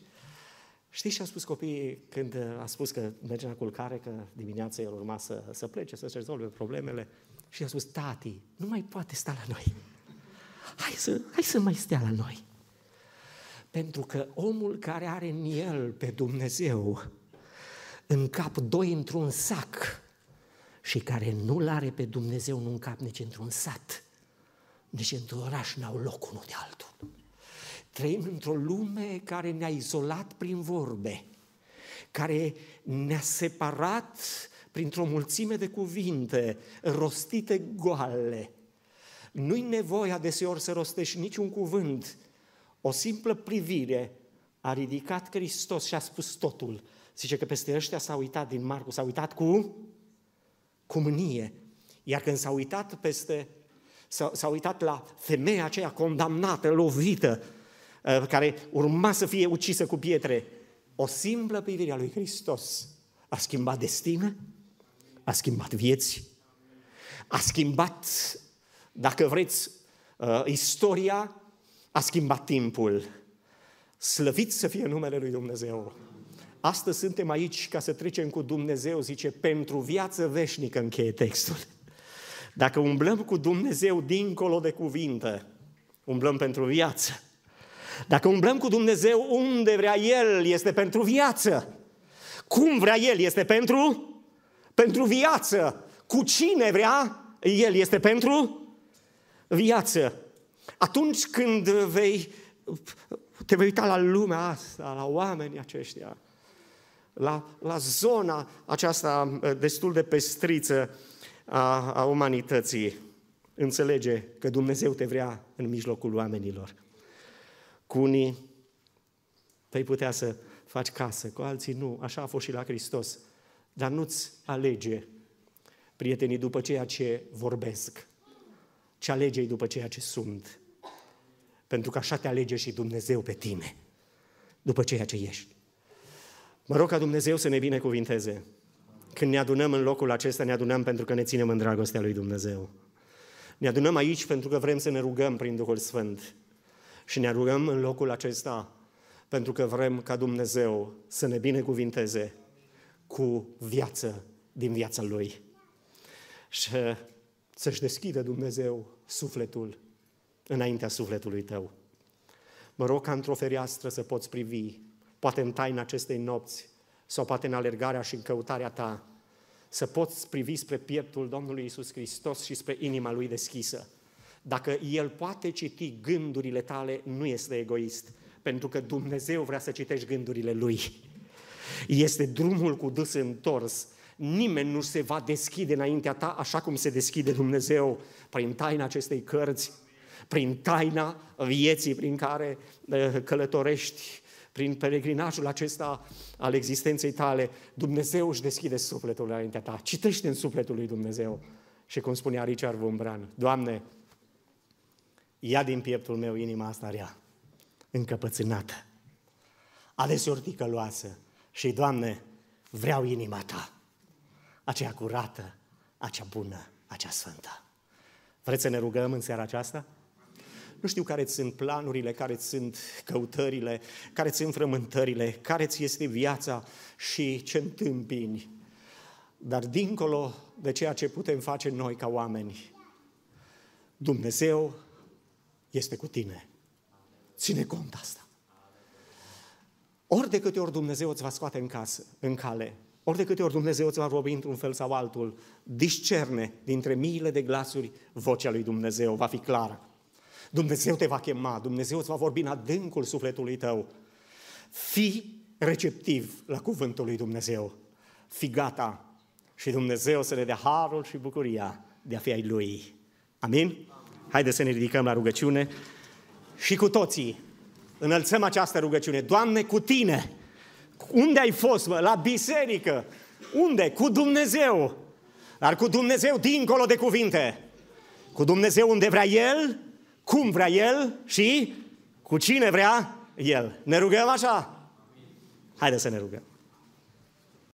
Știți ce a spus copiii când a spus că merge la culcare, că dimineața el urma să, să plece, să-și rezolve problemele? Și a spus, tati, nu mai poate sta la noi. Hai să, hai să mai stea la noi. Pentru că omul care are în el pe Dumnezeu, în cap doi într-un sac, și care nu-L are pe Dumnezeu nu în cap nici într-un sat, nici într-un oraș n-au loc unul de altul. Trăim într-o lume care ne-a izolat prin vorbe, care ne-a separat printr-o mulțime de cuvinte rostite goale. Nu-i nevoia deseori să rostești niciun cuvânt. O simplă privire a ridicat Hristos și a spus totul. Zice că peste ăștia s-a uitat din Marcu, s-a uitat cu, cu mânie. Iar când s-a uitat peste, s-a, s-a uitat la femeia aceea condamnată, lovită, Uh, care urma să fie ucisă cu pietre, o simplă privire a lui Hristos a schimbat destină, a schimbat vieți, a schimbat, dacă vreți, uh, istoria, a schimbat timpul. Slăvit să fie numele lui Dumnezeu. Astăzi suntem aici ca să trecem cu Dumnezeu, zice, pentru viață veșnică, încheie textul. Dacă umblăm cu Dumnezeu dincolo de cuvinte, umblăm pentru viață. Dacă umblăm cu Dumnezeu unde vrea El, este pentru viață. Cum vrea El, este pentru? Pentru viață. Cu cine vrea El, este pentru viață. Atunci când vei, te vei uita la lumea asta, la oamenii aceștia, la, la zona aceasta destul de pestriță a, a umanității, înțelege că Dumnezeu te vrea în mijlocul oamenilor. Cu unii vei putea să faci casă, cu alții nu. Așa a fost și la Hristos. Dar nu-ți alege prietenii după ceea ce vorbesc, ci alege după ceea ce sunt. Pentru că așa te alege și Dumnezeu pe tine, după ceea ce ești. Mă rog ca Dumnezeu să ne binecuvinteze. Când ne adunăm în locul acesta, ne adunăm pentru că ne ținem în dragostea lui Dumnezeu. Ne adunăm aici pentru că vrem să ne rugăm prin Duhul Sfânt. Și ne rugăm în locul acesta pentru că vrem ca Dumnezeu să ne binecuvinteze cu viață din viața Lui. Și să-și deschidă Dumnezeu sufletul înaintea sufletului tău. Mă rog ca într-o fereastră să poți privi, poate în taina acestei nopți, sau poate în alergarea și în căutarea ta, să poți privi spre pieptul Domnului Isus Hristos și spre inima Lui deschisă dacă El poate citi gândurile tale, nu este egoist, pentru că Dumnezeu vrea să citești gândurile Lui. Este drumul cu dus întors. Nimeni nu se va deschide înaintea ta așa cum se deschide Dumnezeu prin taina acestei cărți, prin taina vieții prin care eh, călătorești, prin peregrinajul acesta al existenței tale. Dumnezeu își deschide sufletul înaintea ta. Citește în sufletul lui Dumnezeu. Și cum spunea Richard Vumbran, Doamne, ia din pieptul meu inima asta rea, încăpățânată, adeseori ticăloasă și, Doamne, vreau inima Ta, aceea curată, acea bună, acea sfântă. Vreți să ne rugăm în seara aceasta? Nu știu care sunt planurile, care sunt căutările, care sunt frământările, care ți este viața și ce întâmpini. Dar dincolo de ceea ce putem face noi ca oameni, Dumnezeu este cu tine. Ține cont asta. Ori de câte ori Dumnezeu îți va scoate în casă, în cale, ori de câte ori Dumnezeu îți va vorbi într-un fel sau altul, discerne dintre miile de glasuri vocea lui Dumnezeu, va fi clară. Dumnezeu te va chema, Dumnezeu îți va vorbi în adâncul sufletului tău. Fii receptiv la cuvântul lui Dumnezeu. Fii gata și Dumnezeu să ne dea harul și bucuria de a fi ai Lui. Amin? Haideți să ne ridicăm la rugăciune și cu toții înălțăm această rugăciune. Doamne, cu Tine! Unde ai fost, mă? La biserică! Unde? Cu Dumnezeu! Dar cu Dumnezeu dincolo de cuvinte. Cu Dumnezeu unde vrea El, cum vrea El și cu cine vrea El. Ne rugăm așa? Haideți să ne rugăm.